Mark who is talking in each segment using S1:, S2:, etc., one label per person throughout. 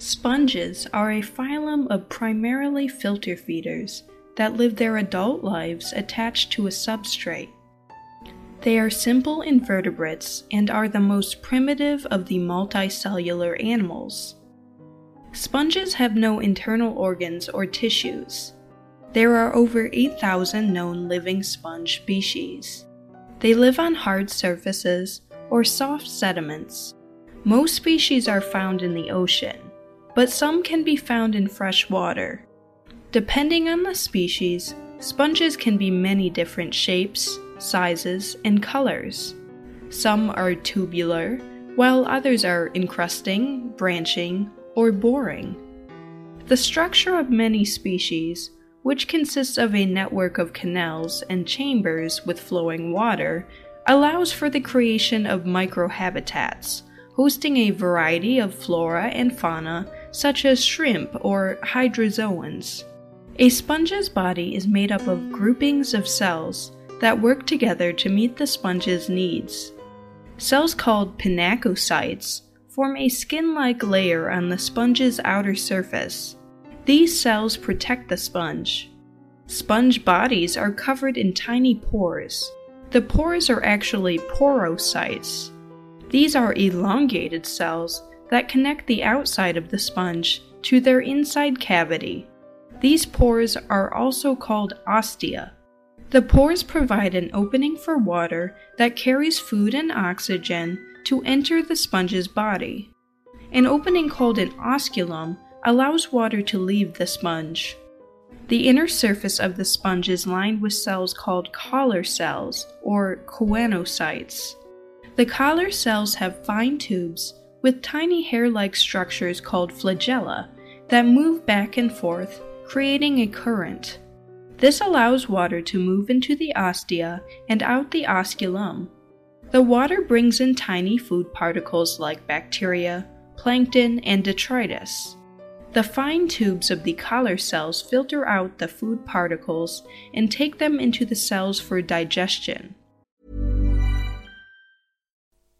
S1: Sponges are a phylum of primarily filter feeders that live their adult lives attached to a substrate. They are simple invertebrates and are the most primitive of the multicellular animals. Sponges have no internal organs or tissues. There are over 8,000 known living sponge species. They live on hard surfaces or soft sediments. Most species are found in the ocean, but some can be found in fresh water. Depending on the species, sponges can be many different shapes, sizes, and colors. Some are tubular, while others are encrusting, branching, or boring. The structure of many species, which consists of a network of canals and chambers with flowing water, allows for the creation of microhabitats, hosting a variety of flora and fauna such as shrimp or hydrozoans. A sponge's body is made up of groupings of cells that work together to meet the sponge's needs. Cells called pinacocytes form a skin like layer on the sponge's outer surface. These cells protect the sponge. Sponge bodies are covered in tiny pores. The pores are actually porocytes. These are elongated cells that connect the outside of the sponge to their inside cavity. These pores are also called ostia. The pores provide an opening for water that carries food and oxygen to enter the sponge's body. An opening called an osculum allows water to leave the sponge. The inner surface of the sponge is lined with cells called collar cells or choanocytes. The collar cells have fine tubes with tiny hair like structures called flagella that move back and forth, creating a current. This allows water to move into the ostia and out the osculum. The water brings in tiny food particles like bacteria, plankton, and detritus. The fine tubes of the collar cells filter out the food particles and take them into the cells for digestion.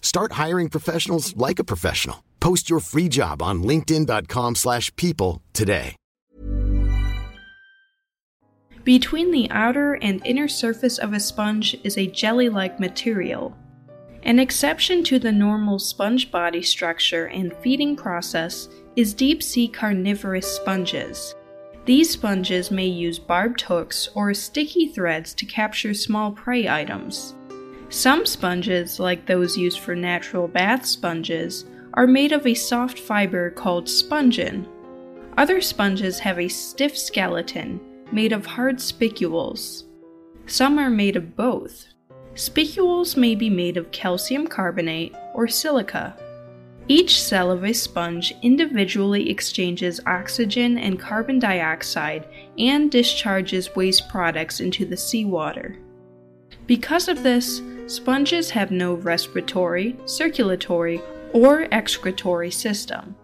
S2: Start hiring professionals like a professional. Post your free job on linkedin.com/people slash people today.
S1: Between the outer and inner surface of a sponge is a jelly like material. An exception to the normal sponge body structure and feeding process is deep sea carnivorous sponges. These sponges may use barbed hooks or sticky threads to capture small prey items. Some sponges, like those used for natural bath sponges, are made of a soft fiber called spongin. Other sponges have a stiff skeleton made of hard spicules. Some are made of both. Spicules may be made of calcium carbonate or silica. Each cell of a sponge individually exchanges oxygen and carbon dioxide and discharges waste products into the seawater. Because of this, sponges have no respiratory, circulatory, or excretory system.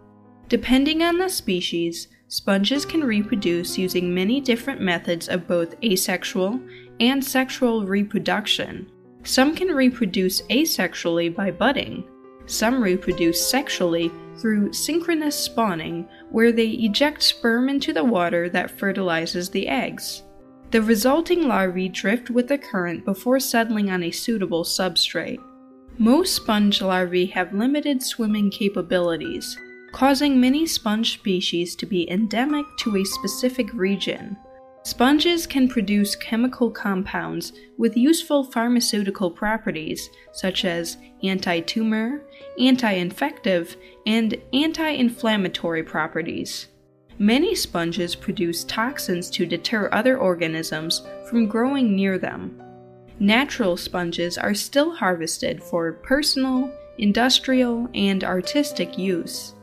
S1: Depending on the species, sponges can reproduce using many different methods of both asexual and sexual reproduction. Some can reproduce asexually by budding. Some reproduce sexually through synchronous spawning, where they eject sperm into the water that fertilizes the eggs. The resulting larvae drift with the current before settling on a suitable substrate. Most sponge larvae have limited swimming capabilities, causing many sponge species to be endemic to a specific region. Sponges can produce chemical compounds with useful pharmaceutical properties such as anti tumor, anti infective, and anti inflammatory properties. Many sponges produce toxins to deter other organisms from growing near them. Natural sponges are still harvested for personal, industrial, and artistic use.